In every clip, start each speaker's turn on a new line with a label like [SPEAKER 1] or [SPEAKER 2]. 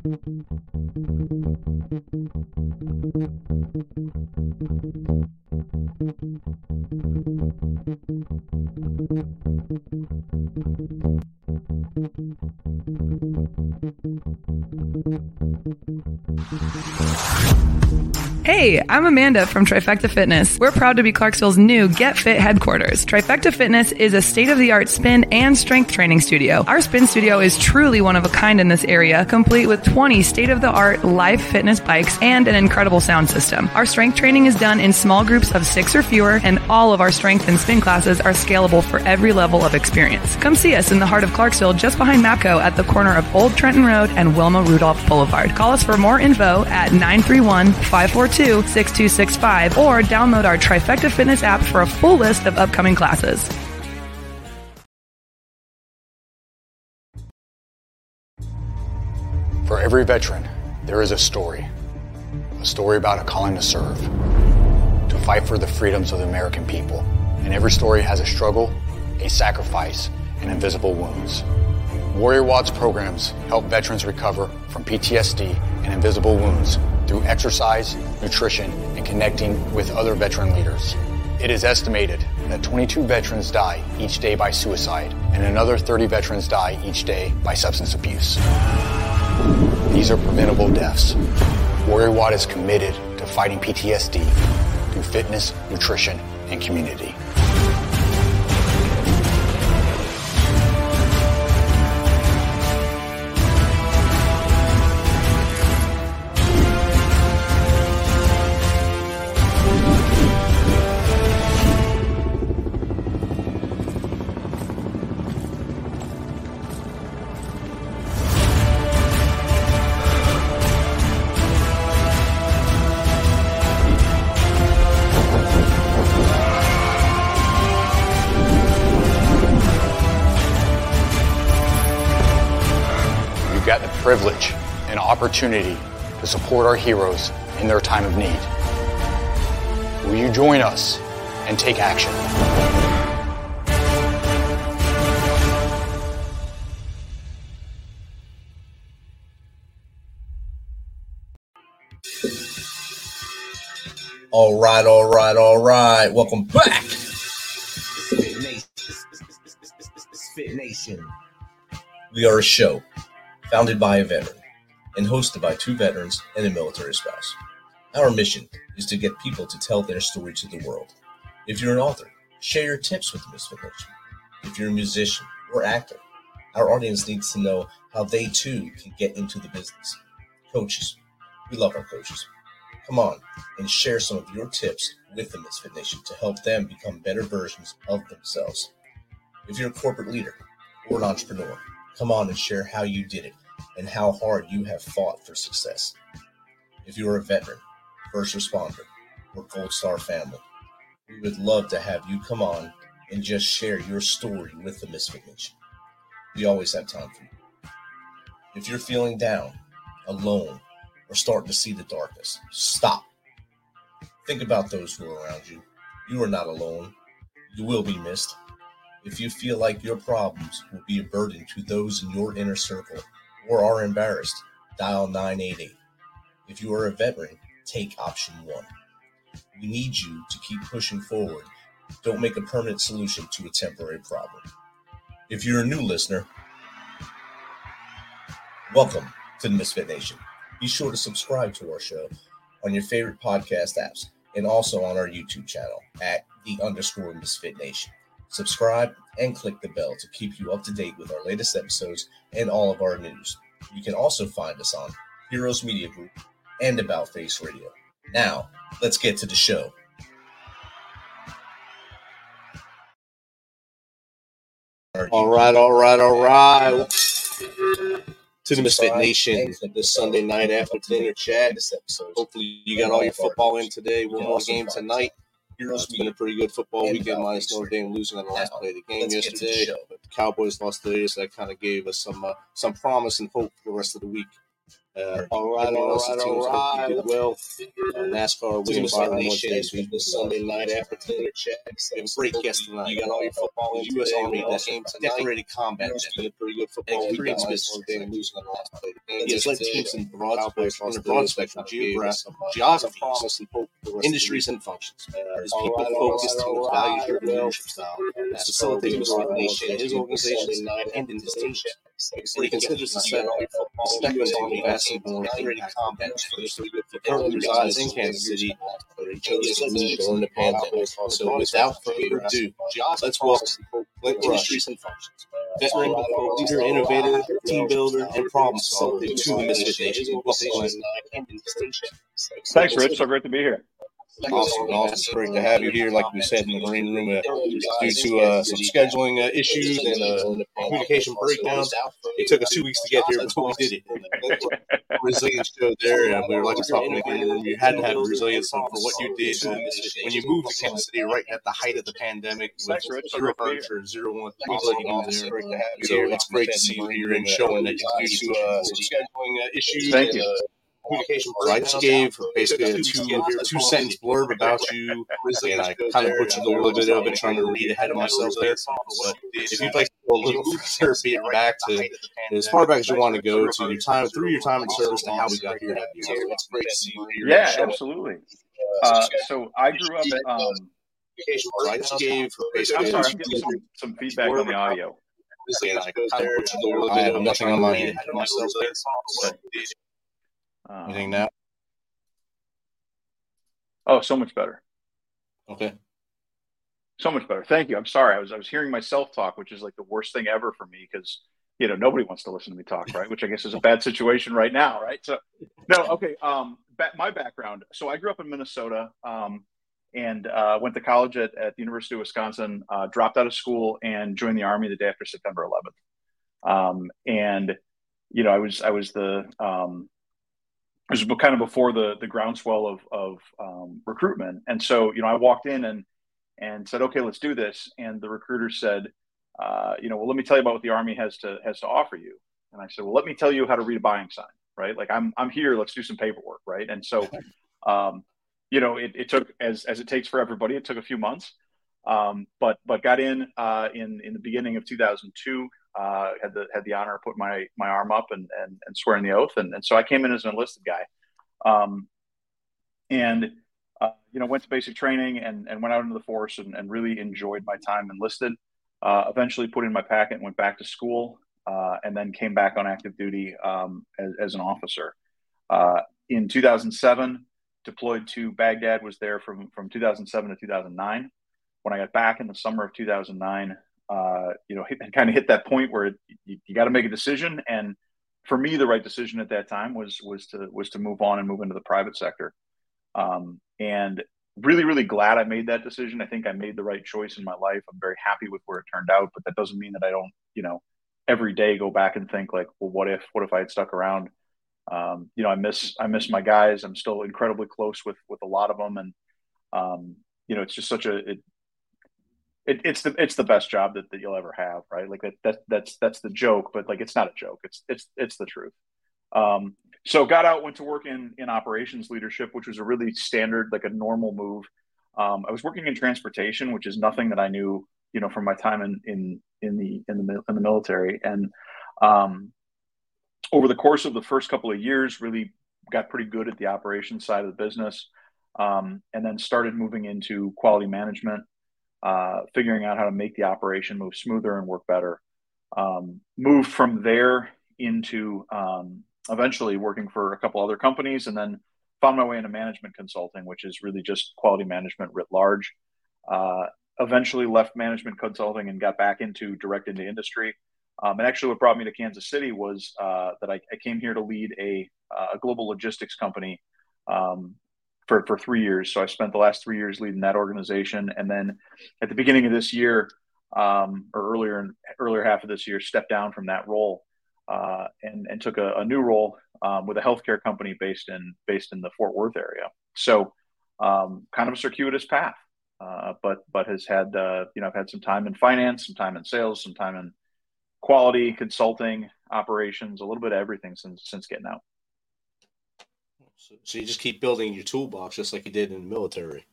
[SPEAKER 1] パンツのリボンパンツのリボンパンツのリボンパンツのリボンパンツのリボンパンツのリボンパンツのリボンパンツのリボンパンツのリボンパンツのリボンパンツのリボン Hey, I'm Amanda from Trifecta Fitness. We're proud to be Clarksville's new Get Fit headquarters. Trifecta Fitness is a state of the art spin and strength training studio. Our spin studio is truly one of a kind in this area, complete with 20 state of the art live fitness bikes and an incredible sound system. Our strength training is done in small groups of six or fewer, and all of our strength and spin classes are scalable for every level of experience. Come see us in the heart of Clarksville, just behind MAPCO at the corner of Old Trenton Road and Wilma Rudolph Boulevard. Call us for more info at 931 542 6265 or download our Trifecta Fitness app for a full list of upcoming classes.
[SPEAKER 2] For every veteran, there is a story. A story about a calling to serve, fight for the freedoms of the American people. And every story has a struggle, a sacrifice, and invisible wounds. Warrior Watts programs help veterans recover from PTSD and invisible wounds through exercise, nutrition, and connecting with other veteran leaders. It is estimated that 22 veterans die each day by suicide, and another 30 veterans die each day by substance abuse. These are preventable deaths. Warrior Watt is committed to fighting PTSD through fitness, nutrition, and community. Opportunity to support our heroes in their time of need. Will you join us and take action?
[SPEAKER 3] All right, all right, all right. Welcome back.
[SPEAKER 4] Spit Nation.
[SPEAKER 3] We are a show founded by a veteran and hosted by two veterans and a military spouse. Our mission is to get people to tell their story to the world. If you're an author, share your tips with Misfit Nation. If you're a musician or actor, our audience needs to know how they too can get into the business. Coaches, we love our coaches. Come on and share some of your tips with the Misfit Nation to help them become better versions of themselves. If you're a corporate leader or an entrepreneur, come on and share how you did it and how hard you have fought for success. If you are a veteran, first responder, or Gold Star family, we would love to have you come on and just share your story with the Misfit Nation. We always have time for you. If you're feeling down, alone, or starting to see the darkness, stop. Think about those who are around you. You are not alone. You will be missed. If you feel like your problems will be a burden to those in your inner circle or are embarrassed, dial 988. If you are a veteran, take option one. We need you to keep pushing forward. Don't make a permanent solution to a temporary problem. If you're a new listener, welcome to the Misfit Nation. Be sure to subscribe to our show on your favorite podcast apps and also on our YouTube channel at the underscore Misfit Nation. Subscribe and click the bell to keep you up to date with our latest episodes and all of our news. You can also find us on Heroes Media Group and About Face Radio. Now, let's get to the show.
[SPEAKER 5] All right, all right, all right. to the Misfit Nation this Sunday night after dinner chat. This episode hopefully, you got all your football in today. One more game tonight. It's been a pretty good football weekend, minus Notre Dame losing on the last play of the game yesterday. But the Cowboys lost today, so that kind of gave us some uh, some promise and hope for the rest of the week. Uh, all right, all right, all right. Well. Uh, NASCAR Byron Nation this Sunday night after dinner check. We have a great guest tonight. You got all your football in U.S. Army that game decorated combat. It's been a pretty good football weekend. Minus Notre Dame losing on the last play. He has led teams in broad spectrum, in broad spectrum geography, geography, promise and hope, industries and functions. His people focused team values driven leadership style. Has facilitated the nation, his organization, and in his team. He considers the set second army vastly more integrated combat first. He currently resides in Kansas City, where he chose to move during the pandemic. So without further ado, let's welcome Clint Industries and Functions. Veteran, leader, innovator, team builder, and problem solver to the Misfit Nation.
[SPEAKER 6] Thanks, Rich. So great to be here.
[SPEAKER 5] Awesome, awesome. It's great to have you here. Like we said in the green room, uh, due to uh, some scheduling uh, issues and uh, communication breakdowns, it took us two weeks to get here, but we did it. Resilience showed there, and we were like talking in the green room. You had to have resilience for what you did when you moved to Kansas City right at the height of the pandemic with zero furniture, zero one people there. So it's great to see you here and showing that you due to uh, some scheduling uh, issues.
[SPEAKER 6] Thank you
[SPEAKER 5] communication. So I just gave basically a two two sentence blurb about you, and I kind of butchered a little bit of it, trying to read ahead of myself there. But if you'd like to go a little further, back to as far back as you want to go to your time through your time in service to how we got here. It's great to see you here.
[SPEAKER 6] Yeah, absolutely. Uh, so I grew up. Um,
[SPEAKER 5] so I just gave
[SPEAKER 6] I'm sorry, I'm getting some, some feedback on the audio.
[SPEAKER 5] And I kind of butchered a little bit. I have nothing on my end. Myself. But,
[SPEAKER 6] Um,
[SPEAKER 5] Anything now?
[SPEAKER 6] Oh, so much better.
[SPEAKER 5] Okay.
[SPEAKER 6] So much better. Thank you. I'm sorry. I was I was hearing myself talk, which is like the worst thing ever for me because you know nobody wants to listen to me talk, right? Which I guess is a bad situation right now, right? So no, okay. Um, ba- my background. So I grew up in Minnesota. Um, and uh, went to college at, at the University of Wisconsin. Uh, dropped out of school and joined the army the day after September 11th. Um, and you know, I was I was the um, it was kind of before the the groundswell of of um, recruitment, and so you know I walked in and and said, okay, let's do this. And the recruiter said, uh, you know, well, let me tell you about what the Army has to has to offer you. And I said, well, let me tell you how to read a buying sign, right? Like I'm I'm here, let's do some paperwork, right? And so, um, you know, it, it took as as it takes for everybody, it took a few months, um, but but got in uh, in in the beginning of 2002. Uh, had the had the honor of putting my my arm up and and, and swearing the oath, and, and so I came in as an enlisted guy, um, and uh, you know went to basic training and, and went out into the force and, and really enjoyed my time enlisted. Uh, eventually, put in my packet and went back to school, uh, and then came back on active duty um, as, as, an officer. Uh, in 2007, deployed to Baghdad. Was there from from 2007 to 2009. When I got back in the summer of 2009 uh, you know, hit, kind of hit that point where you, you got to make a decision. And for me, the right decision at that time was was to was to move on and move into the private sector. Um, and really, really glad I made that decision. I think I made the right choice in my life. I'm very happy with where it turned out, but that doesn't mean that I don't, you know, every day go back and think like, well, what if, what if I had stuck around? Um, you know, I miss, I miss my guys. I'm still incredibly close with, with a lot of them. And, um, you know, it's just such a, it, it, it's the it's the best job that, that you'll ever have, right? Like that, that that's that's the joke, but like it's not a joke. It's it's it's the truth. Um, so got out, went to work in in operations leadership, which was a really standard, like a normal move. Um, I was working in transportation, which is nothing that I knew, you know, from my time in in in the in the in the military. And um, over the course of the first couple of years, really got pretty good at the operations side of the business, um, and then started moving into quality management uh, figuring out how to make the operation move smoother and work better. Um, moved from there into um, eventually working for a couple other companies and then found my way into management consulting, which is really just quality management writ large. Uh, eventually left management consulting and got back into direct into industry. Um, and actually, what brought me to Kansas City was uh, that I, I, came here to lead a, uh, a global logistics company um, for, for three years. So I spent the last three years leading that organization. And then at the beginning of this year, um, or earlier in earlier half of this year, stepped down from that role uh, and and took a, a new role um, with a healthcare company based in based in the Fort Worth area. So um, kind of a circuitous path, uh, but but has had uh, you know I've had some time in finance, some time in sales, some time in quality consulting, operations, a little bit of everything since since getting out.
[SPEAKER 5] So, so you just keep building your toolbox just like you did in the military.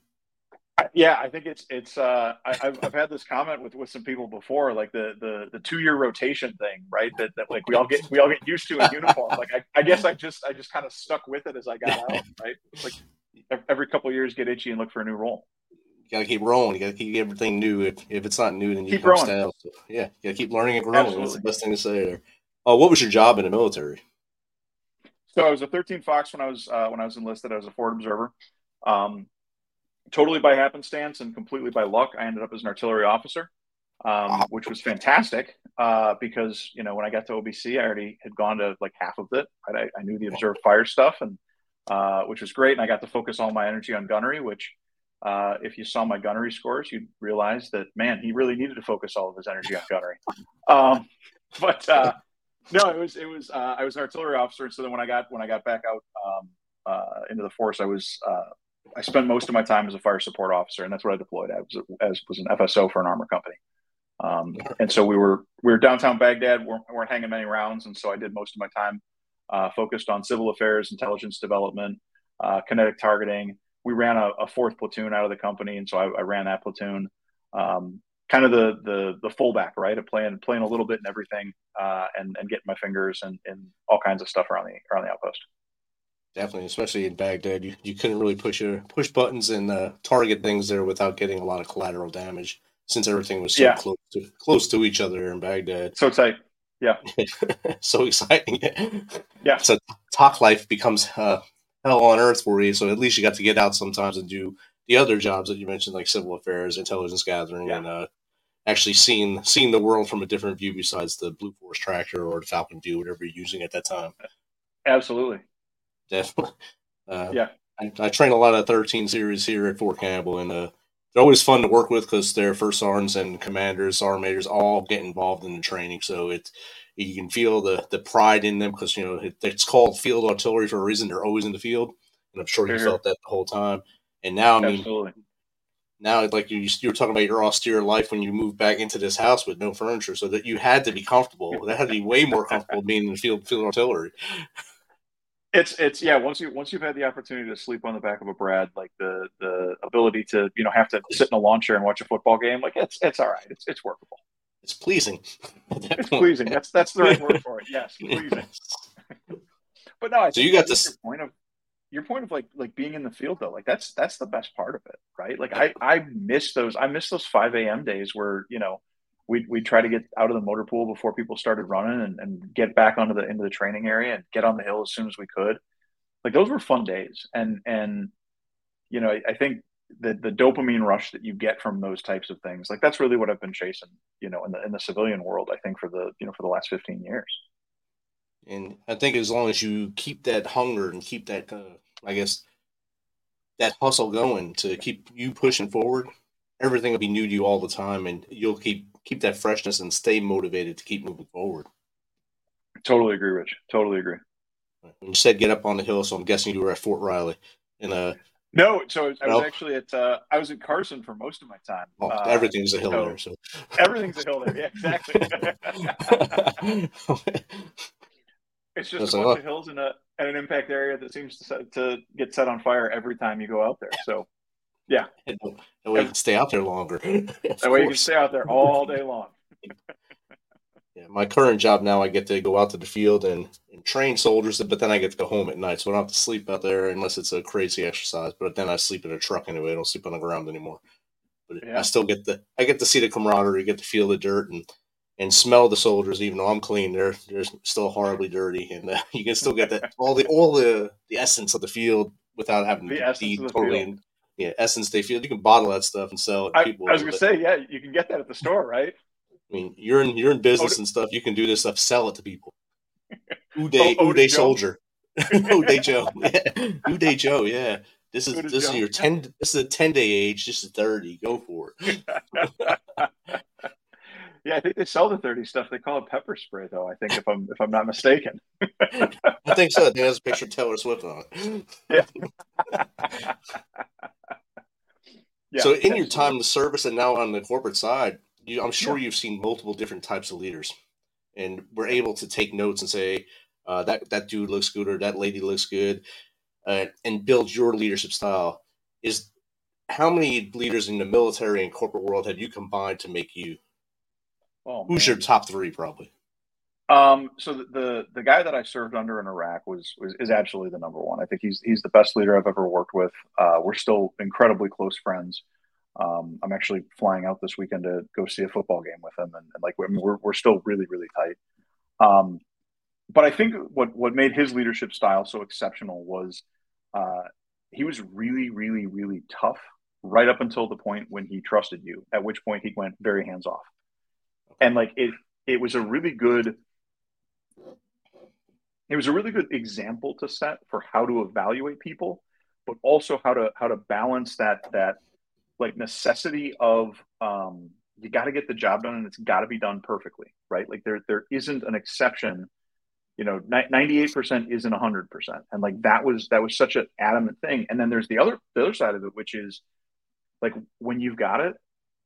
[SPEAKER 6] Yeah, I think it's it's. Uh, I, have I've had this comment with with some people before, like the the the two year rotation thing, right? That that like we all get we all get used to in uniform. Like I, I guess I just I just kind of stuck with it as I got out, right? Like every couple years get itchy and look for a new role.
[SPEAKER 5] You gotta keep rolling. You gotta keep everything new. If, if it's not new, then you
[SPEAKER 6] keep growing.
[SPEAKER 5] Stale. So, yeah, you gotta keep learning and growing. Absolutely. That's the best thing to say there. Oh, what was your job in the military?
[SPEAKER 6] So I was a 13 Fox when I was uh, when I was enlisted. I was a forward observer. Um, totally by happenstance and completely by luck, I ended up as an artillery officer, um, which was fantastic uh, because you know when I got to OBC, I already had gone to like half of it. Right? I, I knew the observed fire stuff, and uh, which was great, and I got to focus all my energy on gunnery, which. Uh, if you saw my gunnery scores, you'd realize that man, he really needed to focus all of his energy on gunnery. Um, but uh, no, it was it was uh, I was an artillery officer, and so then when I got when I got back out um, uh, into the force, I was uh, I spent most of my time as a fire support officer, and that's what I deployed as, as was an FSO for an armor company. Um, and so we were we were downtown Baghdad, weren't, weren't hanging many rounds, and so I did most of my time uh, focused on civil affairs, intelligence development, uh, kinetic targeting. We ran a, a, fourth platoon out of the company, and so I, I ran that platoon. Um, kind of the the the fullback, right? Of playing playing a little bit in everything, uh, and and getting my fingers and, and all kinds of stuff around the around the outpost.
[SPEAKER 5] Definitely, especially in Baghdad, you, you couldn't really push your push buttons and uh, target things there without getting a lot of collateral damage, since everything was so yeah. close to close to each other in Baghdad.
[SPEAKER 6] So tight, yeah.
[SPEAKER 5] so exciting.
[SPEAKER 6] Yeah.
[SPEAKER 5] So talk life becomes uh, hell on earth for you. So at least you got to get out sometimes and do the other jobs that you mentioned, like civil affairs, intelligence gathering, yeah. and uh, actually seeing seeing the world from a different view besides the Blue Force Tracker or the Falcon View, whatever you're using at that time.
[SPEAKER 6] Absolutely.
[SPEAKER 5] Definitely. Uh,
[SPEAKER 6] yeah.
[SPEAKER 5] I, I, train a lot of 13 series here at Fort Campbell, and uh, they're always fun to work with because their first sergeants and commanders, sergeant majors, all get involved in the training. So it's you can feel the the pride in them because you know it, it's called field artillery for a reason. They're always in the field, and I'm sure you sure. felt that the whole time. And now, I mean,
[SPEAKER 6] Absolutely.
[SPEAKER 5] now like you you were talking about your austere life when you moved back into this house with no furniture, so that you had to be comfortable. that had to be way more comfortable being in the field field artillery.
[SPEAKER 6] It's it's yeah. Once you once you've had the opportunity to sleep on the back of a Brad, like the the ability to you know have to sit in a lawn chair and watch a football game, like it's it's all right. It's it's workable.
[SPEAKER 5] It's pleasing.
[SPEAKER 6] It's pleasing. That's that's the right word for it. Yes, pleasing. but no, I
[SPEAKER 5] so you got this
[SPEAKER 6] point of your point of like like being in the field though. Like that's that's the best part of it, right? Like I I miss those. I miss those five a.m. days where you know we we try to get out of the motor pool before people started running and, and get back onto the into the training area and get on the hill as soon as we could. Like those were fun days, and and you know I, I think the the dopamine rush that you get from those types of things, like that's really what I've been chasing, you know, in the in the civilian world. I think for the you know for the last fifteen years.
[SPEAKER 5] And I think as long as you keep that hunger and keep that, uh, I guess, that hustle going to keep you pushing forward, everything will be new to you all the time, and you'll keep keep that freshness and stay motivated to keep moving forward.
[SPEAKER 6] Totally agree, Rich. Totally agree.
[SPEAKER 5] When you said get up on the hill, so I'm guessing you were at Fort Riley. And uh,
[SPEAKER 6] no, so I was actually at uh, I was at Carson for most of my time.
[SPEAKER 5] Oh, uh, everything's a hill so there. So
[SPEAKER 6] everything's a hill there. Yeah, exactly. it's just a bunch like, of hills in a and an impact area that seems to set, to get set on fire every time you go out there. So yeah.
[SPEAKER 5] That way you can stay out there longer.
[SPEAKER 6] that way you can stay out there all day long.
[SPEAKER 5] yeah, my current job now, I get to go out to the field and, and train soldiers, but then I get to go home at night, so I don't have to sleep out there unless it's a crazy exercise. But then I sleep in a truck anyway. I don't sleep on the ground anymore. But yeah. I still get the I get to see the camaraderie, get to feel the dirt and and smell the soldiers. Even though I'm clean, they're they're still horribly dirty, and uh, you can still get the all the all the the essence of the field without having
[SPEAKER 6] the
[SPEAKER 5] to be totally in, yeah, Essence they feel. You can bottle that stuff and sell it
[SPEAKER 6] to
[SPEAKER 5] I, people.
[SPEAKER 6] I was gonna say, yeah, you can get that at the store, right?
[SPEAKER 5] I mean, you're in you're in business and stuff. You can do this stuff, sell it to people. Uday oh, Eau de Soldier, Eau de Joe, yeah. Eau de Joe, yeah. This is this Joe. is your ten. This is a ten day age. This is thirty. Go for it.
[SPEAKER 6] Yeah, I think they sell the 30 stuff. They call it pepper spray, though. I think if I'm if I'm not mistaken.
[SPEAKER 5] I think so. I think there's a picture of Taylor Swift on it.
[SPEAKER 6] Yeah. yeah.
[SPEAKER 5] so, in your time in the service and now on the corporate side, you, I'm sure you've seen multiple different types of leaders, and we're able to take notes and say uh, that that dude looks good or that lady looks good, uh, and build your leadership style. Is how many leaders in the military and corporate world have you combined to make you?
[SPEAKER 6] Oh,
[SPEAKER 5] Who's
[SPEAKER 6] man.
[SPEAKER 5] your top three, probably?
[SPEAKER 6] Um, so the, the the guy that I served under in Iraq was, was is absolutely the number one. I think he's he's the best leader I've ever worked with. Uh, we're still incredibly close friends. Um, I'm actually flying out this weekend to go see a football game with him, and, and like I mean, we're we're still really really tight. Um, but I think what what made his leadership style so exceptional was uh, he was really really really tough right up until the point when he trusted you. At which point he went very hands off, and like it it was a really good it was a really good example to set for how to evaluate people but also how to how to balance that that like necessity of um you got to get the job done and it's got to be done perfectly right? Like there there isn't an exception. You know 98% isn't 100% and like that was that was such an adamant thing. And then there's the other the other side of it which is like when you've got it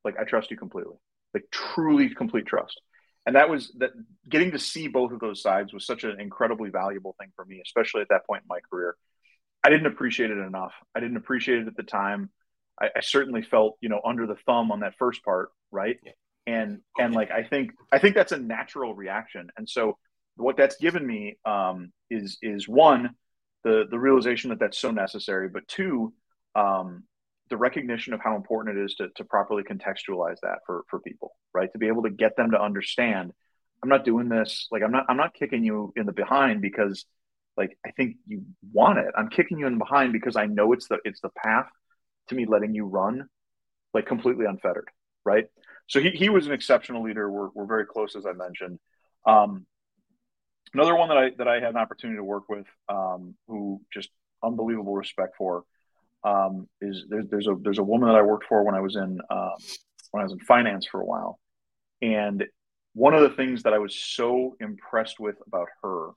[SPEAKER 6] like i trust you completely like truly complete trust. And that was that getting to see both of those sides was such an incredibly valuable thing for me especially at that point in my career. I didn't appreciate it enough. I didn't appreciate it at the time. I, I certainly felt you know under the thumb on that first part right? And and like i think i think that's a natural reaction. And so what that's given me um, is is one the the realization that that's so necessary but two um, the recognition of how important it is to, to properly contextualize that for for people right? To be able to get them to understand i'm not doing this. Like i'm not i'm not kicking you in the behind because like i think you want it. I'm kicking you in the behind because i know it's the it's the path to me letting you run like completely unfettered right? So he, he was an exceptional leader. We're, we're very close as i mentioned. Um, another one that i that i had an opportunity to work with um, who just unbelievable respect for um, is there's there's a there's a woman that I worked for when I was in um, when I was in finance for a while, and one of the things that I was so impressed with about her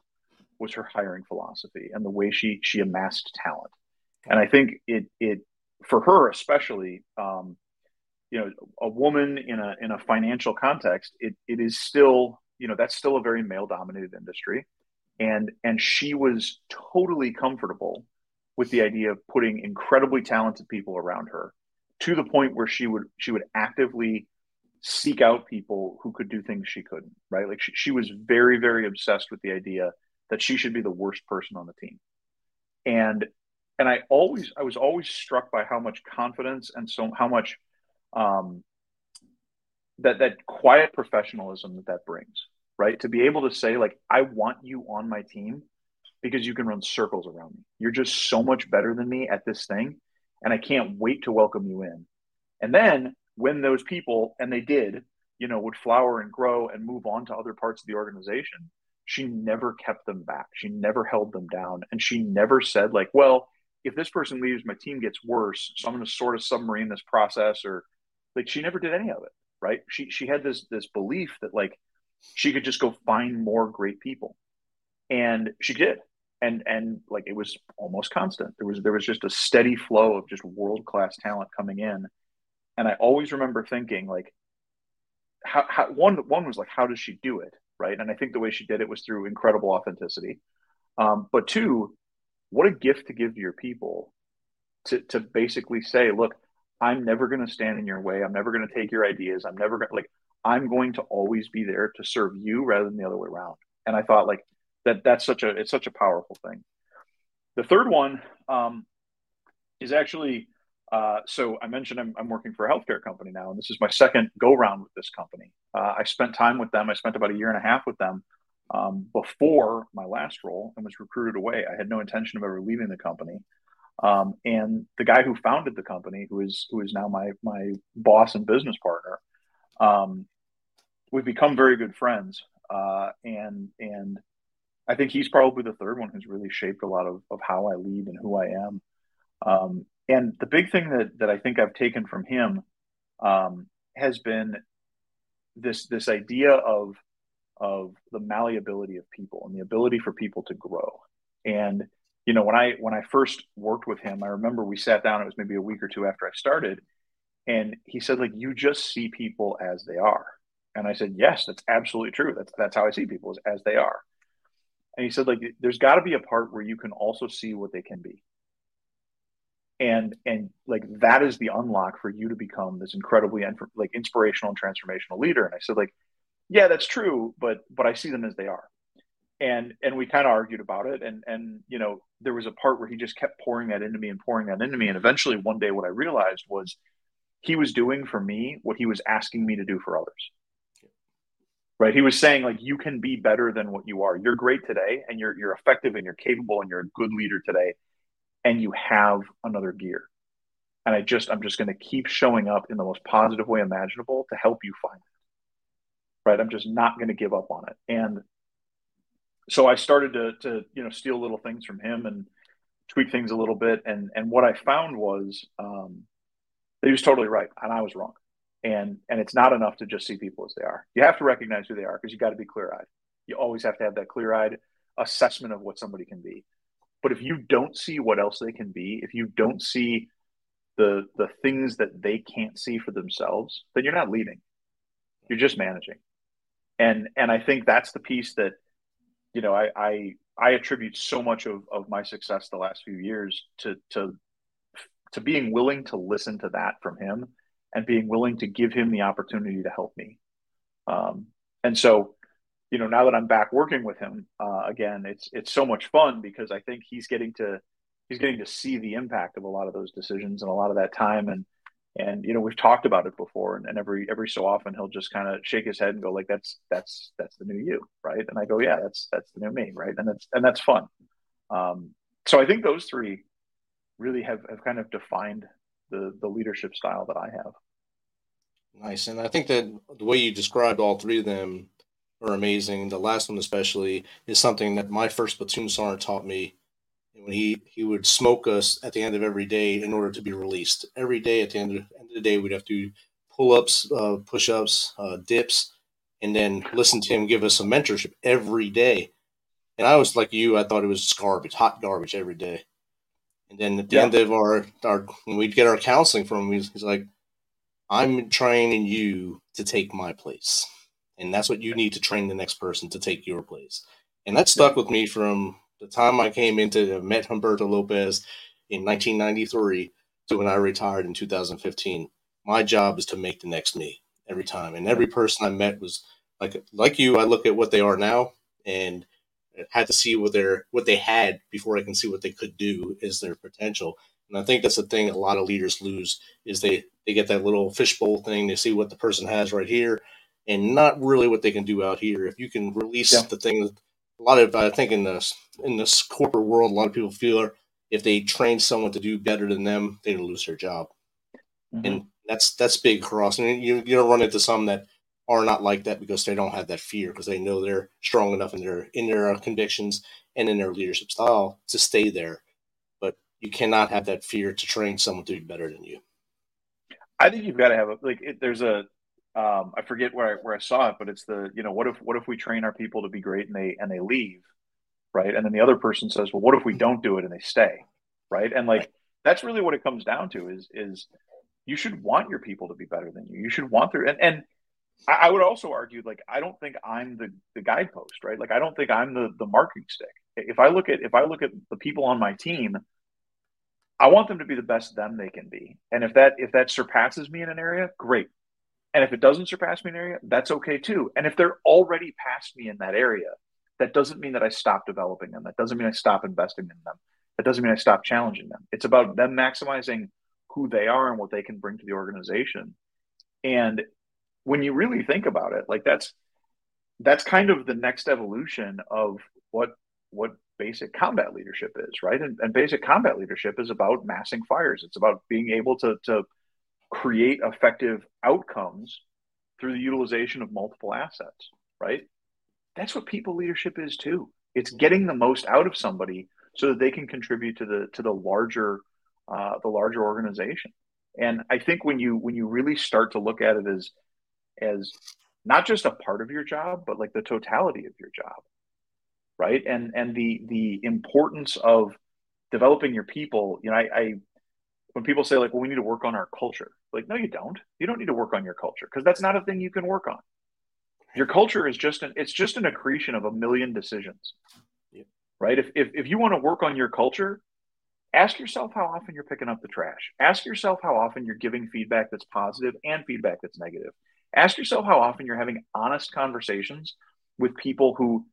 [SPEAKER 6] was her hiring philosophy and the way she she amassed talent, and I think it it for her especially, um, you know, a woman in a in a financial context, it it is still you know that's still a very male dominated industry, and and she was totally comfortable with the idea of putting incredibly talented people around her to the point where she would she would actively seek out people who could do things she couldn't right? Like she, she was very very obsessed with the idea that she should be the worst person on the team. And and i always i was always struck by how much confidence and so how much um that that quiet professionalism that that brings right? To be able to say like i want you on my team because you can run circles around me. You're just so much better than me at this thing. And I can't wait to welcome you in. And then when those people, and they did, you know, would flower and grow and move on to other parts of the organization, she never kept them back. She never held them down. And she never said, like, well, if this person leaves, my team gets worse. So I'm going to sort of submarine this process or like she never did any of it. Right. She, she had this, this belief that like she could just go find more great people. And she did and and like it was almost constant. There was there was just a steady flow of just world class talent coming in, and I always remember thinking like, how, how one one was like how does she do it right? And I think the way she did it was through incredible authenticity. Um, but two, what a gift to give to your people to to basically say, look, I'm never going to stand in your way. I'm never going to take your ideas. I'm never going like I'm going to always be there to serve you rather than the other way around. And I thought like that that's such a it's such a powerful thing. The third one um, is actually uh, so I mentioned I'm, I'm, working for a healthcare company now, and this is my second go round with this company. Uh, I spent time with them. I spent about a year and a half with them um, before my last role and was recruited away. I had no intention of ever leaving the company. Um, and the guy who founded the company, who is who is now my my boss and business partner, um, we've become very good friends. Uh, and and I think he's probably the third one who's really shaped a lot of, of how I lead and who I am. Um, and the big thing that, that I think I've taken from him um, has been this this idea of of the malleability of people and the ability for people to grow. And you know, when I when I first worked with him, I remember we sat down. It was maybe a week or two after I started, and he said, like, you just see people as they are. And I said, yes, that's absolutely true. That's that's how I see people as they are. And he said, like, there's got to be a part where you can also see what they can be. And and like that is the unlock for you to become this incredibly like inspirational and transformational leader. And I said, like, yeah, that's true, but but I see them as they are. And and we kind of argued about it. And and you know, there was a part where he just kept pouring that into me and pouring that into me. And eventually one day what I realized was he was doing for me what he was asking me to do for others right? He was saying like you can be better than what you are. You're great today and you're you're effective and you're capable and you're a good leader today and you have another gear. And i just i'm just going to keep showing up in the most positive way imaginable to help you find it right? I'm just not going to give up on it. And so i started to to you know steal little things from him and tweak things a little bit. And and what i found was um he was totally right and i was wrong and and it's not enough to just see people as they are. You have to recognize who they are because you got to be clear-eyed. You always have to have that clear-eyed assessment of what somebody can be. But if you don't see what else they can be if you don't see the the things that they can't see for themselves then you're not leading. You're just managing. And and i think that's the piece that you know i i i attribute so much of of my success the last few years to to to being willing to listen to that from him and being willing to give him the opportunity to help me. Um, and so, you know, now that I'm back working with him uh, again, it's it's so much fun because I think he's getting to he's getting to see the impact of a lot of those decisions and a lot of that time. And and you know we've talked about it before and, and every every so often he'll just kind of shake his head and go like that's that's that's the new you right? And i go yeah that's that's the new me right? And that's and that's fun. Um, so i think those three really have, have kind of defined the the leadership style that I have.
[SPEAKER 5] Nice, and I think that the way you described all three of them are amazing. The last one, especially, is something that my first platoon sergeant taught me. When he he would smoke us at the end of every day in order to be released. Every day at the end of, end of the day, we'd have to pull ups, uh, push ups, uh, dips, and then listen to him give us some mentorship every day. And I was like you, I thought it was garbage, hot garbage every day. And then at the yeah. end of our, our we'd get our counseling from him, he's, he's like, I'm training you to take my place. And that's what you need to train the next person to take your place. And that stuck with me from the time I came into met Humberto Lopez in 1993 to when I retired in 2015. My job is to make the next me every time. And every person I met was like like you, I look at what they are now and had to see what they're what they had before I can see what they could do is their potential. And I think that's the thing a lot of leaders lose is they they get that little fishbowl thing. They see what the person has right here, and not really what they can do out here. If you can release yeah. the thing, a lot of I think in this in this corporate world, a lot of people feel if they train someone to do better than them, they lose their job, mm-hmm. and that's that's big cross. And you you don't run into some that are not like that because they don't have that fear because they know they're strong enough in their in their uh, convictions and in their leadership style to stay there. But you cannot have that fear to train someone to be better than you.
[SPEAKER 6] I think you've got to have a like. It, there's a um, I forget where I, where I saw it, but it's the you know what if what if we train our people to be great and they and they leave, right? And then the other person says, well, what if we don't do it and they stay, right? And like right. that's really what it comes down to is is you should want your people to be better than you. You should want their and and I, would also argue, like, I don't think I'm the, the guidepost, right? Like, I don't think I'm the, the marking stick. If I look at, if I look at the people on my team, I want them to be the best them they can be. And if that, if that surpasses me in an area, great. And if it doesn't surpass me in an area, that's okay too. And if they're already past me in that area, that doesn't mean that I stop developing them. That doesn't mean I stop investing in them. That doesn't mean I stop challenging them. It's about them maximizing who they are and what they can bring to the organization. And when you really think about it, like that's that's kind of the next evolution of what what basic combat leadership is, right? And, and basic combat leadership is about massing fires. It's about being able to to create effective outcomes through the utilization of multiple assets, right? That's what people leadership is too. It's getting the most out of somebody so that they can contribute to the to the larger uh, the larger organization. And I think when you when you really start to look at it as as not just a part of your job, but like the totality of your job. Right. And and the the importance of developing your people, you know, I, I when people say like, well, we need to work on our culture, like, no, you don't. You don't need to work on your culture because that's not a thing you can work on. Your culture is just an it's just an accretion of a million decisions. Right. If, if if you want to work on your culture, ask yourself how often you're picking up the trash. Ask yourself how often you're giving feedback that's positive and feedback that's negative. Ask yourself how often you're having honest conversations with people who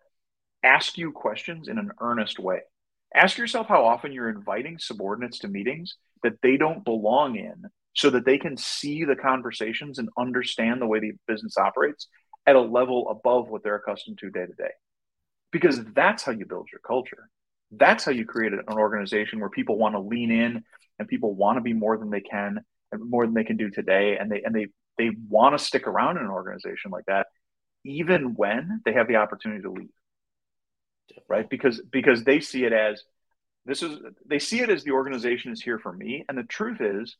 [SPEAKER 6] ask you questions in an earnest way. Ask yourself how often you're inviting subordinates to meetings that they don't belong in so that they can see the conversations and understand the way the business operates at a level above what they're accustomed to day to day. Because that's how you build your culture. That's how you create an organization where people want to lean in and people want to be more than they can more than they can do today. And they and they they want to stick around in an organization like that, even when they have the opportunity to leave. Right? Because because they see it as this is they see it as the organization is here for me. And the truth is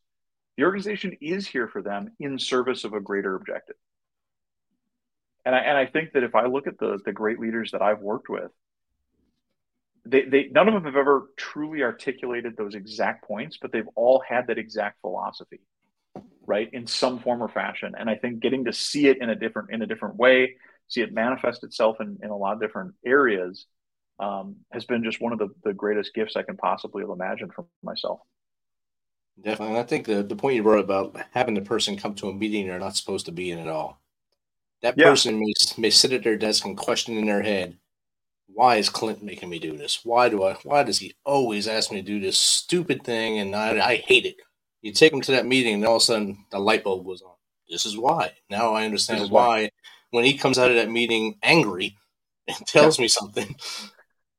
[SPEAKER 6] the organization is here for them in service of a greater objective. And I, and I think that if I look at the, the great leaders that I've worked with, they, they none of them have ever truly articulated those exact points, but they've all had that exact philosophy, right, in some form or fashion. And I think getting to see it in a different in a different way, see it manifest itself in, in a lot of different areas, um, has been just one of the, the greatest gifts I can possibly have imagined for myself.
[SPEAKER 5] Definitely. And I think the, the point you brought about having the person come to a meeting they're not supposed to be in at all. That yeah. person may, may sit at their desk and question in their head, why is Clint making me do this? Why do I why does he always ask me to do this stupid thing and I, I hate it? You take him to that meeting and all of a sudden the light bulb goes on. This is why. Now I understand why. why when he comes out of that meeting angry and tells me something,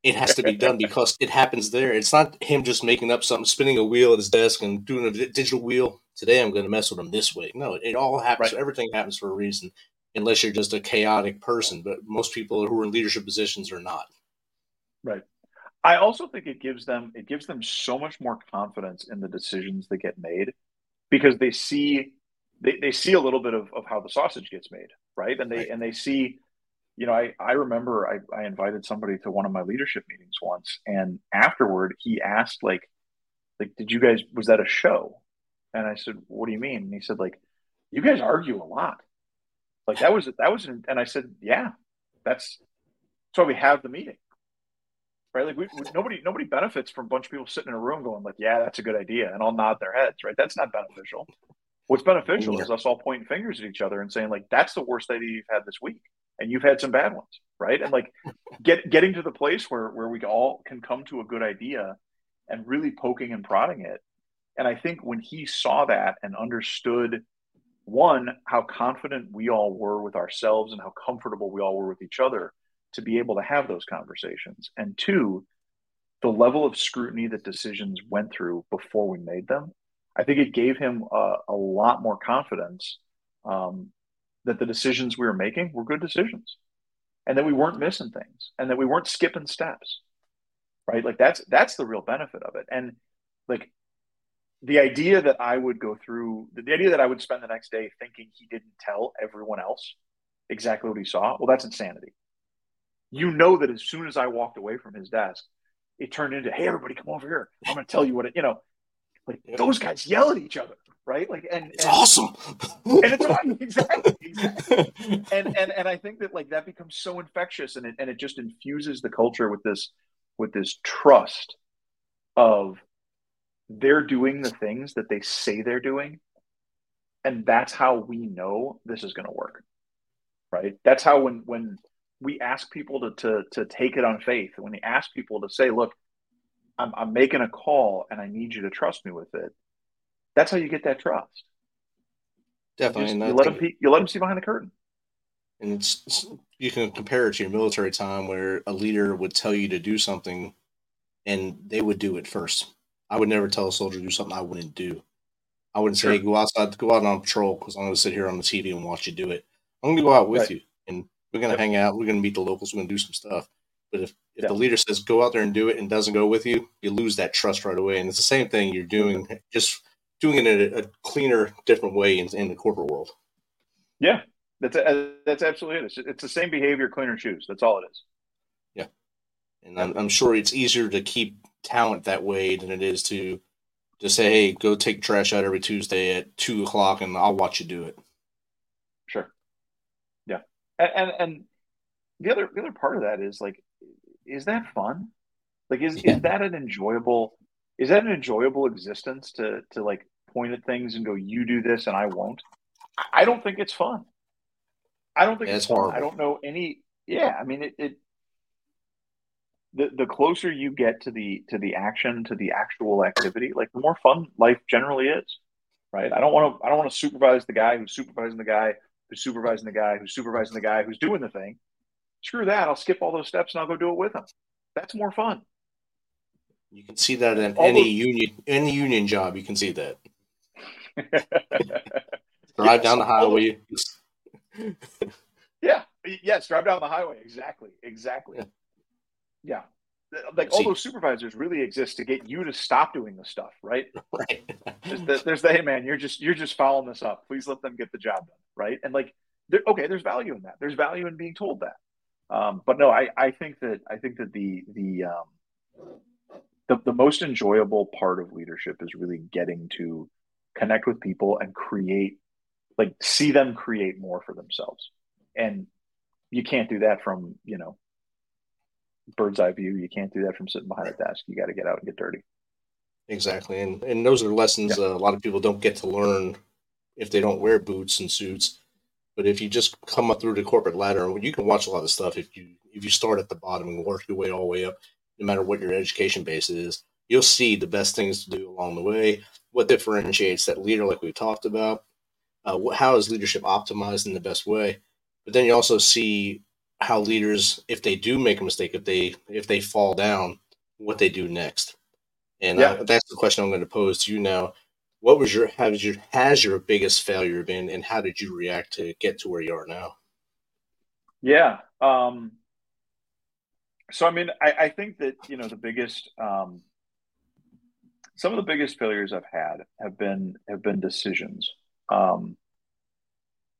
[SPEAKER 5] it has to be done because it happens there. It's not him just making up something, spinning a wheel at his desk and doing a digital wheel. Today I'm going to mess with him this way. No, it all happens. Right. Everything happens for a reason, unless you're just a chaotic person. But most people who are in leadership positions are not.
[SPEAKER 6] Right. I also think it gives them it gives them so much more confidence in the decisions that get made because they see they, they see a little bit of, of how the sausage gets made, right? And they right. and they see you know, I, I remember I, I invited somebody to one of my leadership meetings once, and afterward he asked, like, like, did you guys was that a show? And I said, what do you mean? And he said, like, you guys argue a lot. Like that was that was, and I said, yeah, that's that's why we have the meeting, right? Like we, we, nobody nobody benefits from a bunch of people sitting in a room going like, yeah, that's a good idea, and all nod their heads, right? That's not beneficial. What's beneficial yeah. is us all pointing fingers at each other and saying like, that's the worst idea you've had this week and you've had some bad ones, right? And like get getting to the place where where we all can come to a good idea and really poking and prodding it. And I think when he saw that and understood one how confident we all were with ourselves and how comfortable we all were with each other to be able to have those conversations. And two the level of scrutiny that decisions went through before we made them i think it gave him a, a lot more confidence um, that the decisions we were making were good decisions and that we weren't missing things and that we weren't skipping steps right? Like that's that's the real benefit of it. And like the idea that i would go through the idea that i would spend the next day thinking he didn't tell everyone else exactly what he saw well that's insanity you know that as soon as i walked away from his desk it turned into hey everybody come over here i'm going to tell you what it you know like those guys yell at each other right? Like, and
[SPEAKER 5] it's and, awesome.
[SPEAKER 6] and it's exactly, exactly. And and and I think that like that becomes so infectious, and it and it just infuses the culture with this with this trust of they're doing the things that they say they're doing, and that's how we know this is going to work, right? That's how when when we ask people to to to take it on faith, when we ask people to say, look. I'm, I'm making a call and I need you to trust me with it that's how you get that trust.
[SPEAKER 5] Definitely,
[SPEAKER 6] you, you let them you let them see behind the curtain.
[SPEAKER 5] And it's you can compare it to your military time where a leader would tell you to do something, and they would do it first. I would never tell a soldier to do something I wouldn't do. I wouldn't sure. say, "Go outside, go out on patrol," because I'm going to sit here on the TV and watch you do it. I'm going to go out with right. you, and we're going to yep. hang out. We're going to meet the locals. We're going to do some stuff. But if, if the leader says go out there and do it and doesn't go with you, you lose that trust right away. And it's the same thing you're doing just doing it in a, a cleaner, different way in, in, the corporate world.
[SPEAKER 6] Yeah, That's a, that's absolutely it. It's, it's the same behavior, cleaner shoes. That's all it is.
[SPEAKER 5] Yeah, and I'm, I'm sure it's easier to keep talent that way than it is to to say, "Hey, go take trash out every Tuesday at two o'clock, and I'll watch you do it."
[SPEAKER 6] Sure. And and, and the other the other part of that is like, is that fun? Like, is yeah. is that an enjoyable? Is that an enjoyable existence to to like point at things and go, "You do this, and I won't." I don't think it's fun. I don't think yeah, it's, it's fun. I don't know any. Yeah, I mean, it, it the the closer you get to the to the action to the actual activity like the more fun life generally is right i don't want to i don't want to supervise the guy who's supervising the guy who's supervising the guy who's supervising the guy who's doing the thing screw that i'll skip all those steps and i'll go do it with him. That's more fun.
[SPEAKER 5] You can see that in all any those... union any union job you can see that. Drive yes, down the highway.
[SPEAKER 6] Yeah yes drive down the highway. Exactly exactly. Yeah. Yeah. Like all those supervisors really exist to get you to stop doing the stuff, right?
[SPEAKER 5] Right.
[SPEAKER 6] there's, the, there's the hey man, you're just you're just following this up. Please let them get the job done, right? And like, okay, there's value in that. There's value in being told that. Um, but no, I, I think that I think that the the um, the the most enjoyable part of leadership is really getting to connect with people and create, like, see them create more for themselves. And you can't do that from you know bird's eye view. You can't do that from sitting behind a desk. You got to get out and get dirty.
[SPEAKER 5] Exactly, and and those are lessons yeah. uh, a lot of people don't get to learn if they don't wear boots and suits. But if you just come up through the corporate ladder, you can watch a lot of stuff. If you if you start at the bottom and work your way all the way up, no matter what your education base is, you'll see the best things to do along the way. What differentiates that leader, like we talked about, uh, how is leadership optimized in the best way? But then you also see how leaders, if they do make a mistake, if they if they fall down, what they do next. And yeah. uh, that's the question I'm going to pose to you now. What was your has your has your biggest failure been, and how did you react to get to where you are now?
[SPEAKER 6] Yeah. Um, so I mean, I, I think that you know the biggest um, some of the biggest failures I've had have been have been decisions. Um,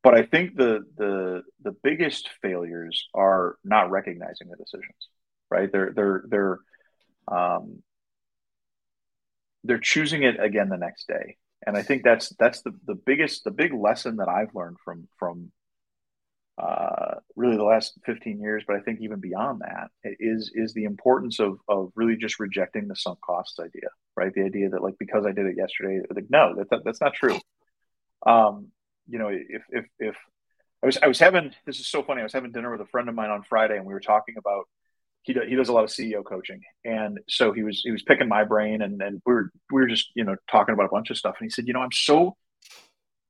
[SPEAKER 6] but I think the the the biggest failures are not recognizing the decisions, right? They're they're they're um, they're choosing it again the next day, and I think that's that's the the biggest the big lesson that I've learned from from uh, really the last 15 years, but I think even beyond that is is the importance of of really just rejecting the sunk costs idea, right? The idea that like because I did it yesterday, like no, that, that that's not true. Um, you know, if if if I was I was having this is so funny. I was having dinner with a friend of mine on Friday, and we were talking about he does, he does a lot of CEO coaching, and so he was he was picking my brain, and and we were we were just you know talking about a bunch of stuff, and he said, you know, I'm so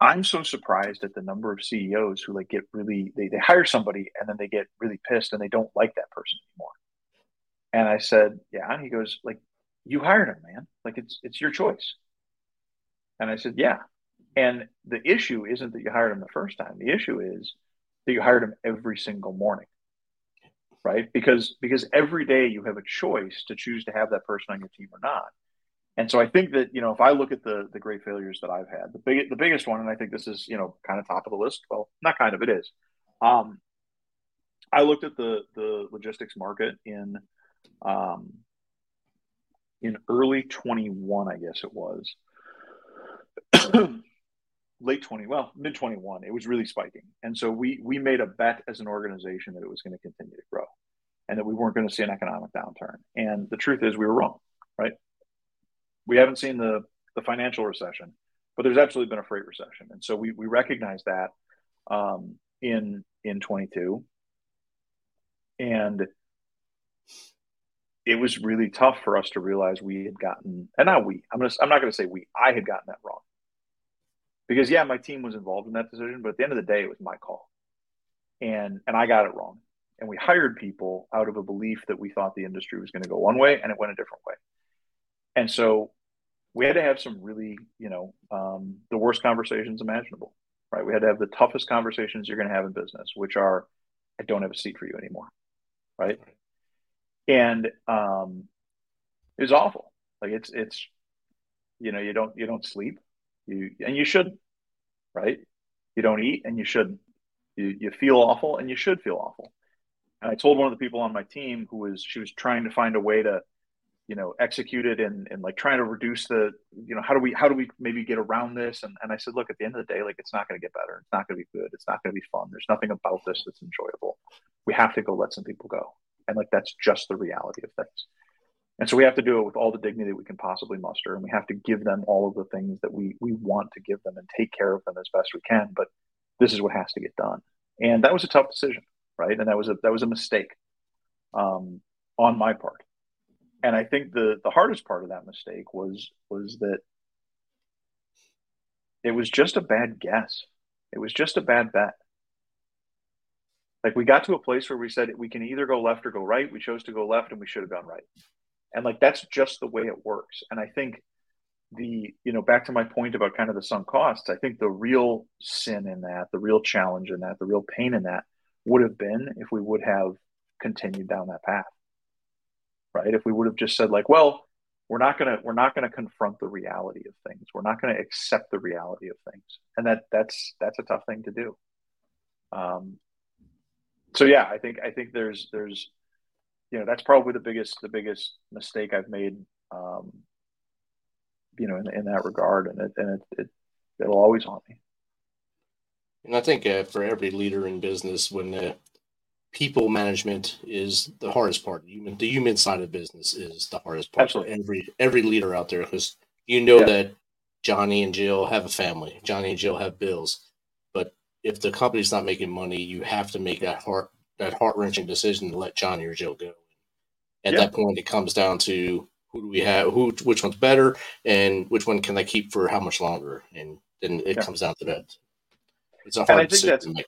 [SPEAKER 6] I'm so surprised at the number of CEOs who like get really they, they hire somebody and then they get really pissed and they don't like that person anymore. And I said, yeah. And he goes, like, you hired him, man. Like it's it's your choice. And I said, yeah. And the issue isn't that you hired him the first time. The issue is that you hired him every single morning. Right? Because because every day you have a choice to choose to have that person on your team or not. And so I think that, you know, if I look at the the great failures that I've had, the big the biggest one, and I think this is, you know, kind of top of the list. Well, not kind of, it is. Um, I looked at the the logistics market in um, in early 21, I guess it was. Late 20 well mid 21 it was really spiking. And so we we made a bet as an organization that it was going to continue to grow and that we weren't going to see an economic downturn. And the truth is we were wrong right? We haven't seen the the financial recession but there's absolutely been a freight recession. And so we we recognize that um, in in 22 and it was really tough for us to realize we had gotten and not we i'm gonna i'm not gonna say we i had gotten that wrong because yeah, my team was involved in that decision, but at the end of the day, it was my call, and and I got it wrong. And we hired people out of a belief that we thought the industry was going to go one way, and it went a different way. And so we had to have some really, you know, um, the worst conversations imaginable, right? We had to have the toughest conversations you're going to have in business, which are, I don't have a seat for you anymore, right? And um, it was awful. Like it's it's, you know, you don't you don't sleep you and you shouldn't, right? You don't eat and you shouldn't. You, you feel awful and you should feel awful. And I told one of the people on my team who was, she was trying to find a way to, you know, execute it and, and like trying to reduce the, you know, how do we, how do we maybe get around this? And, and I said, look, at the end of the day, like, it's not going to get better. It's not going to be good. It's not going to be fun. There's nothing about this that's enjoyable. We have to go let some people go. And like, that's just the reality of things. And so we have to do it with all the dignity that we can possibly muster. And we have to give them all of the things that we, we want to give them and take care of them as best we can. But this is what has to get done. And that was a tough decision, right? And that was a, that was a mistake um, on my part. And I think the, the hardest part of that mistake was, was that it was just a bad guess. It was just a bad bet. Like we got to a place where we said we can either go left or go right. We chose to go left and we should have gone right and like that's just the way it works. And i think the you know back to my point about kind of the sunk costs i think the real sin in that the real challenge in that the real pain in that would have been if we would have continued down that path right? If we would have just said like well we're not going to we're not going to confront the reality of things. We're not going to accept the reality of things. And that that's that's a tough thing to do. Um so yeah i think i think there's there's you know that's probably the biggest the biggest mistake I've made um, you know in, in that regard and it and it, it it'll always haunt me
[SPEAKER 5] and I think uh, for every leader in business when uh, people management is the hardest part human the human side of business is the hardest part Absolutely. every every leader out there because you know yeah. that Johnny and Jill have a family Johnny and Jill have bills but if the company's not making money you have to make that heart that heart wrenching decision to let Johnny or Jill go at that point, it comes down to who do we have, who, which one's better, and which one can I keep for how much longer, and then it yeah. comes down to that. It's a hard decision to make.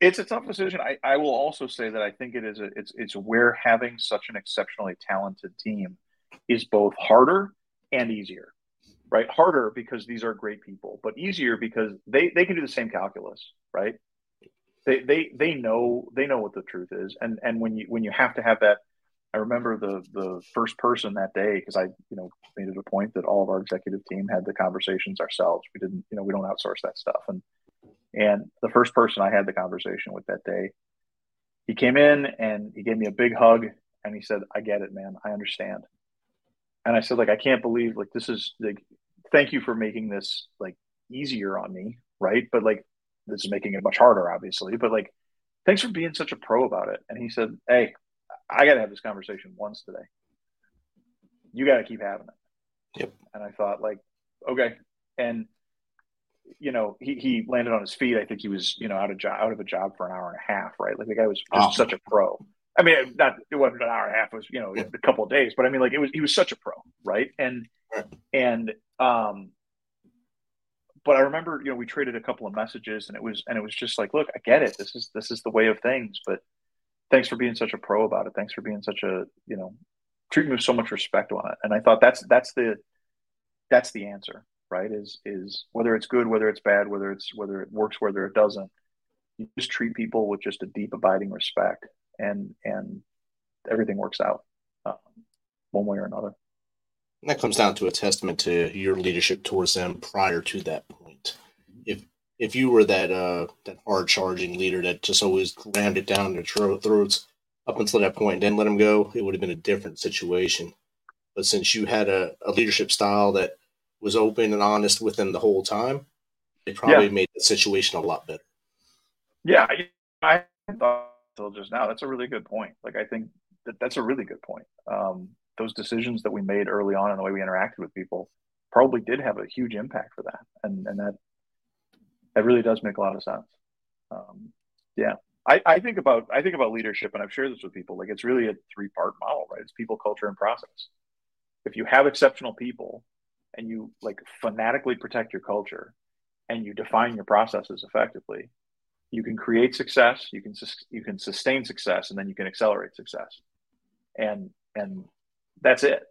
[SPEAKER 6] It's a tough decision. I, I will also say that I think it is a it's it's where having such an exceptionally talented team is both harder and easier. Right? Harder because these are great people, but easier because they they can do the same calculus, right? They they they know they know what the truth is. And and when you when you have to have that I remember the the first person that day because I you know made it a point that all of our executive team had the conversations ourselves. We didn't you know we don't outsource that stuff and and the first person I had the conversation with that day, he came in and he gave me a big hug and he said, "I get it, man. I understand." And I said, "Like I can't believe like this is like thank you for making this like easier on me, right? But like this is making it much harder, obviously. But like thanks for being such a pro about it." And he said, "Hey." I got to have this conversation once today. You got to keep having it.
[SPEAKER 5] Yep.
[SPEAKER 6] And I thought, like, okay. And, you know, he, he landed on his feet. I think he was, you know, out of job, out of a job for an hour and a half, right? Like the guy was just oh. such a pro. I mean, not it wasn't an hour and a half. It was you know a couple of days, but I mean, like it was he was such a pro, right? And and um, but I remember you know we traded a couple of messages, and it was and it was just like, look, I get it. This is this is the way of things, but thanks for being such a pro about it. Thanks for being such a, you know, treat me with so much respect on it. And I thought that's that's the that's the answer, right? Is is whether it's good, whether it's bad, whether it's whether it works, whether it doesn't. You just treat people with just a deep, abiding respect, and and everything works out um, one way or another.
[SPEAKER 5] And that comes down to a testament to your leadership towards them prior to that point. If if you were that uh that hard charging leader that just always rammed it down their throats up until that point and then let them go, it would have been a different situation. But since you had a, a leadership style that was open and honest with them the whole time, it probably yeah. made the situation a lot better.
[SPEAKER 6] Yeah, I thought until just now. That's a really good point. Like I think that that's a really good point. Um, those decisions that we made early on and the way we interacted with people probably did have a huge impact for that, and and that that really does make a lot of sense. Um, yeah, I, I think about I think about leadership, and I've shared this with people. Like it's really a three part model, right? It's people, culture, and process. If you have exceptional people, and you like fanatically protect your culture, and you define your processes effectively, you can create success. You can you can sustain success, and then you can accelerate success. And and that's it.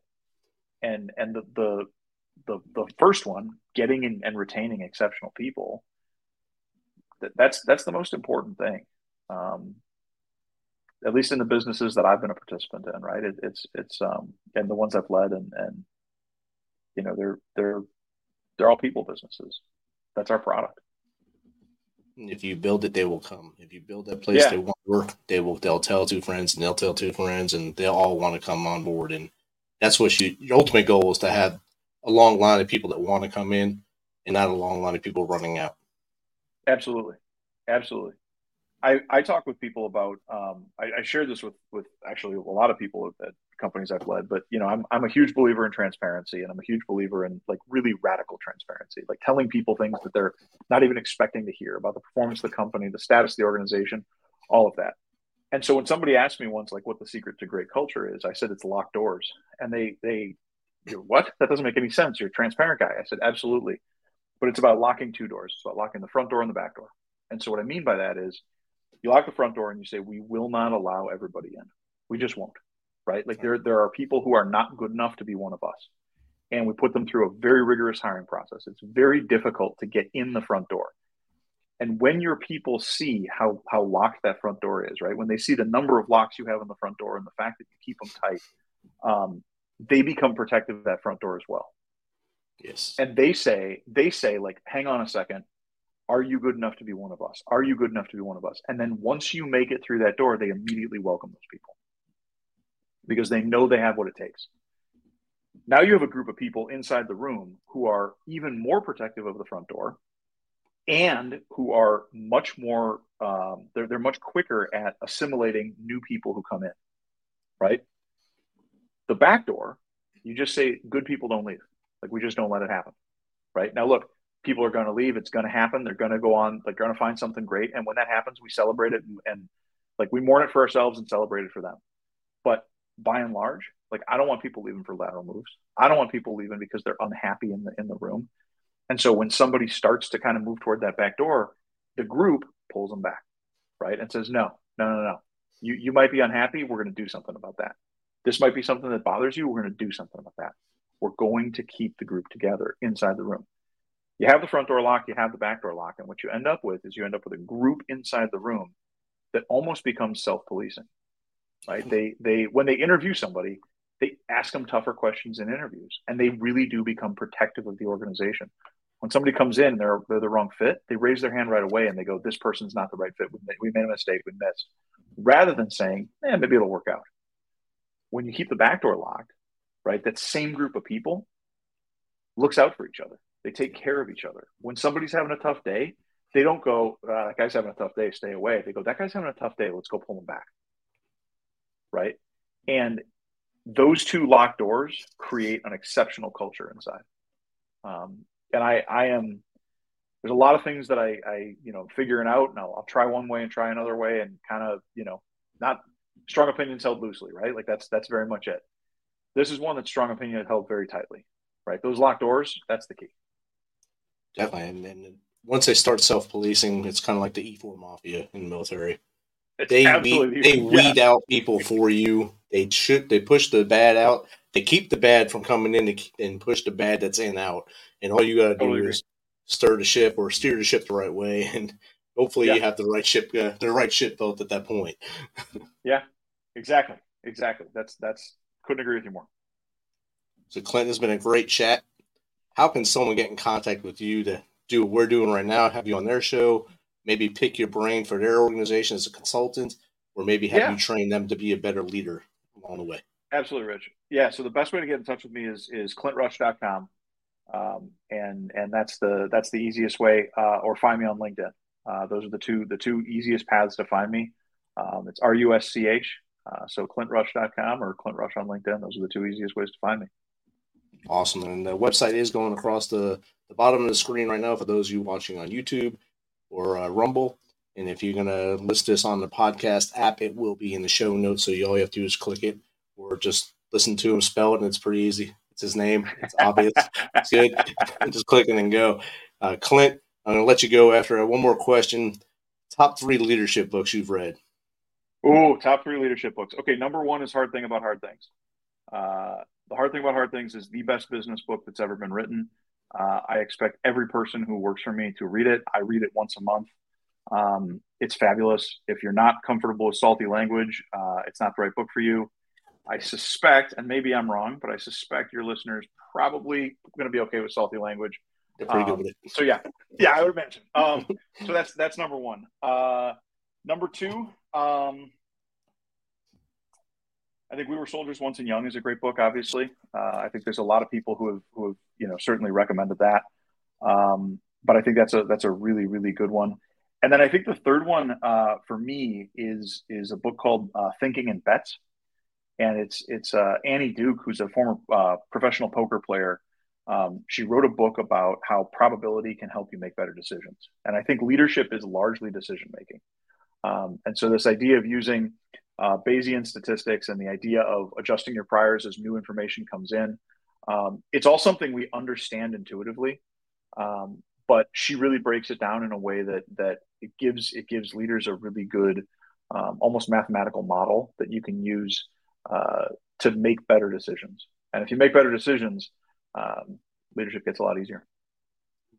[SPEAKER 6] And and the the the, the first one, getting in, and retaining exceptional people, that's that's the most important thing. Um, at least in the businesses that I've been a participant in, right? It, it's it's um, and the ones I've led, and and you know they're they're they're all people businesses. That's our product.
[SPEAKER 5] If you build it, they will come. If you build that place
[SPEAKER 6] Yeah.
[SPEAKER 5] they want to work, they will. They'll tell two friends, and they'll tell two friends, and they'll all want to come on board. And that's what you. Your ultimate goal is to have a long line of people that want to come in, and not a long line of people running out.
[SPEAKER 6] Absolutely, absolutely. I, I talk with people about. Um, I, I share this with with actually a lot of people at, at companies I've led, but you know, I'm I'm a huge believer in transparency, and I'm a huge believer in like really radical transparency, like telling people things that they're not even expecting to hear about the performance of the company, the status of the organization, all of that. And so when somebody asked me once, like, what the secret to great culture is, I said it's locked doors, and they they, what? That doesn't make any sense. You're a transparent guy. I said absolutely, but it's about locking two doors. It's about locking the front door and the back door. And so what I mean by that is you lock the front door and you say we will not allow everybody in we just won't right? Like there there are people who are not good enough to be one of us. And we put them through a very rigorous hiring process. It's very difficult to get in the front door. And when your people see how how locked that front door is right? When they see the number of locks you have on the front door and the fact that you keep them tight um, they become protective of that front door as well.
[SPEAKER 5] Yes.
[SPEAKER 6] and they say they say like hang on a second. Are you good enough to be one of us? Are you good enough to be one of us? And then once you make it through that door they immediately welcome those people because they know they have what it takes. Now you have a group of people inside the room who are even more protective of the front door and who are much more um, they're, they're much quicker at assimilating new people who come in right? The back door you just say good people don't leave. Like we just don't let it happen right? Now look people are going to leave. It's going to happen. They're going to go on. They're going to find something great. And when that happens we celebrate it and, and like we mourn it for ourselves and celebrate it for them. But by and large like i don't want people leaving for lateral moves. I don't want people leaving because they're unhappy in the in the room. And so when somebody starts to kind of move toward that back door the group pulls them back right? And says no no no no. You you might be unhappy. We're going to do something about that. This might be something that bothers you. We're going to do something about that. We're going to keep the group together inside the room. You have the front door lock, you have the back door lock, and what you end up with is you end up with a group inside the room that almost becomes self-policing. Right? They they when they interview somebody, they ask them tougher questions in interviews, and they really do become protective of the organization. When somebody comes in, they're they're the wrong fit, they raise their hand right away and they go, "This person's not the right fit. We made, a mistake. We missed." Rather than saying, "Eh, maybe it'll work out." When you keep the back door locked, right, that same group of people looks out for each other they take care of each other. When somebody's having a tough day, they don't go, uh, that guy's having a tough day, stay away. They go, that guy's having a tough day, let's go pull him back. Right. And those two locked doors create an exceptional culture inside. Um, and I, I am, there's a lot of things that I, I you know, figuring out and I'll, I'll try one way and try another way and kind of, you know, not strong opinions held loosely, right? Like that's, that's very much it. This is one that's strong opinion held very tightly, right? Those locked doors, that's the key.
[SPEAKER 5] Definitely. And, and once they start self policing, it's kind of like the E4 mafia in the military. They weed, they
[SPEAKER 6] yeah.
[SPEAKER 5] weed out people for you. They shoot. They push the bad out. They keep the bad from coming in and- and push the bad that's in out. And all you got to do
[SPEAKER 6] Totally agree.
[SPEAKER 5] is stir the ship or steer the ship the right way, and hopefully you have the right ship, uh, the right ship built at that point.
[SPEAKER 6] Yeah, exactly. Exactly. That's that's couldn't agree with you more.
[SPEAKER 5] So Clinton has been a great chat. How can someone get in contact with you to do what we're doing right now? Have you on their show? Maybe pick your brain for their organization as a consultant, or maybe have
[SPEAKER 6] Yeah.
[SPEAKER 5] you train them to be a better leader along the way.
[SPEAKER 6] Absolutely, Rich. Yeah. So the best way to get in touch with me is is clintrusch.com. Um, and and that's the that's the easiest way, uh, or find me on LinkedIn. Uh, those are the two the two easiest paths to find me. Um, it's R U S C H. Uh, so clintrusch.com or Clint Rusch on LinkedIn. Those are the two easiest ways to find me.
[SPEAKER 5] Awesome. And the website is going across the, the bottom of the screen right now for those of you watching on YouTube or uh, Rumble. And if you're going to list this on the podcast app, it will be in the show notes. So you all you have to do is click it or just listen to him spell it, and it's pretty easy. It's his name. It's obvious. it's good. just click it and go. Uh, Clint, I'm going to let you go after uh, one more question. Top three leadership books you've read.
[SPEAKER 6] Oh, top three leadership books. Okay, number one is Hard Thing About Hard Things. Uh, the Hard Thing About Hard Things is the best business book that's ever been written. Uh, I expect every person who works for me to read it. I read it once a month. Um, it's fabulous. If you're not comfortable with salty language, uh, it's not the right book for you. I suspect, and maybe I'm wrong, but I suspect your listeners probably going to be okay with salty language.
[SPEAKER 5] They're pretty um, good with it.
[SPEAKER 6] So yeah, yeah, I would imagine. Um, so that's that's number one. Uh, number two, um, I think We Were Soldiers Once and Young is a great book. Obviously, uh, I think there's a lot of people who have who have you know certainly recommended that. Um, but I think that's a that's a really really good one. And then I think the third one uh, for me is is a book called uh, Thinking in Bets, and it's it's uh, Annie Duke, who's a former uh, professional poker player. Um, she wrote a book about how probability can help you make better decisions, and I think leadership is largely decision making. Um, and so this idea of using uh, Bayesian statistics and the idea of adjusting your priors as new information comes in, um, it's all something we understand intuitively. Um, but she really breaks it down in a way that that it gives it gives leaders a really good, um, almost mathematical model that you can use uh, to make better decisions. And if you make better decisions, um, leadership gets a lot easier.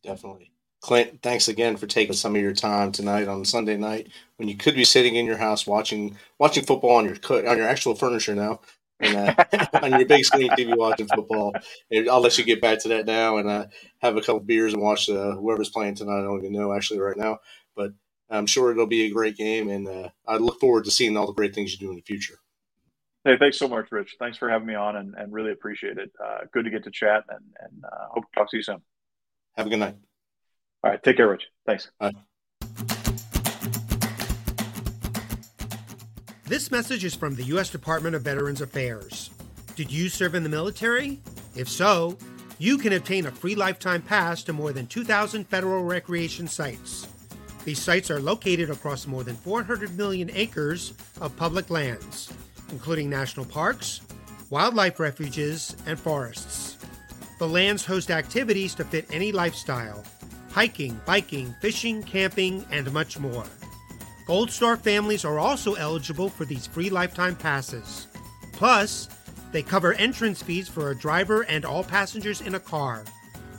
[SPEAKER 5] Definitely. Clint, thanks again for taking some of your time tonight on Sunday night when you could be sitting in your house watching watching football on your on your actual furniture now and uh, on your big screen TV watching football. And I'll let you get back to that now and uh, have a couple beers and watch uh, whoever's playing tonight. I don't even know actually right now, but I'm sure it'll be a great game, and uh, I look forward to seeing all the great things you do in the future.
[SPEAKER 6] Hey, thanks so much, Rich. Thanks for having me on, and, and really appreciate it. Uh, good to get to chat, and, and uh, hope to talk to you soon.
[SPEAKER 5] Have a good night.
[SPEAKER 6] All right, take care, Rich. Thanks.
[SPEAKER 5] Bye.
[SPEAKER 7] This message is from the U.S. Department of Veterans Affairs. Did you serve in the military? If so, you can obtain a free lifetime pass to more than 2,000 federal recreation sites. These sites are located across more than 400 million acres of public lands, including national parks, wildlife refuges, and forests. The lands host activities to fit any lifestyle hiking, biking, fishing, camping, and much more. Gold Star families are also eligible for these free lifetime passes. Plus, they cover entrance fees for a driver and all passengers in a car,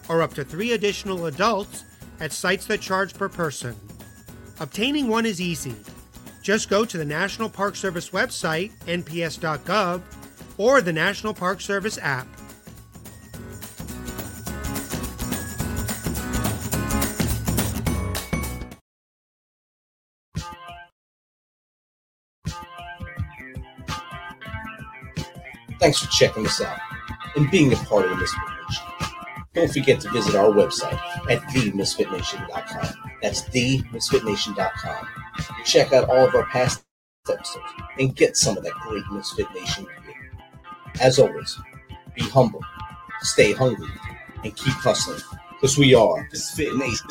[SPEAKER 7] or up to three additional adults at sites that charge per person. Obtaining one is easy. Just go to the National Park Service website, nps.gov, or the National Park Service app.
[SPEAKER 3] Thanks for checking us out and being a part of the Misfit Nation. Don't forget to visit our website at themisfitnation.com. That's themisfitnation.com. Check out all of our past episodes and get some of that great Misfit Nation gear. As always, be humble, stay hungry, and keep hustling because we are Misfit Nation.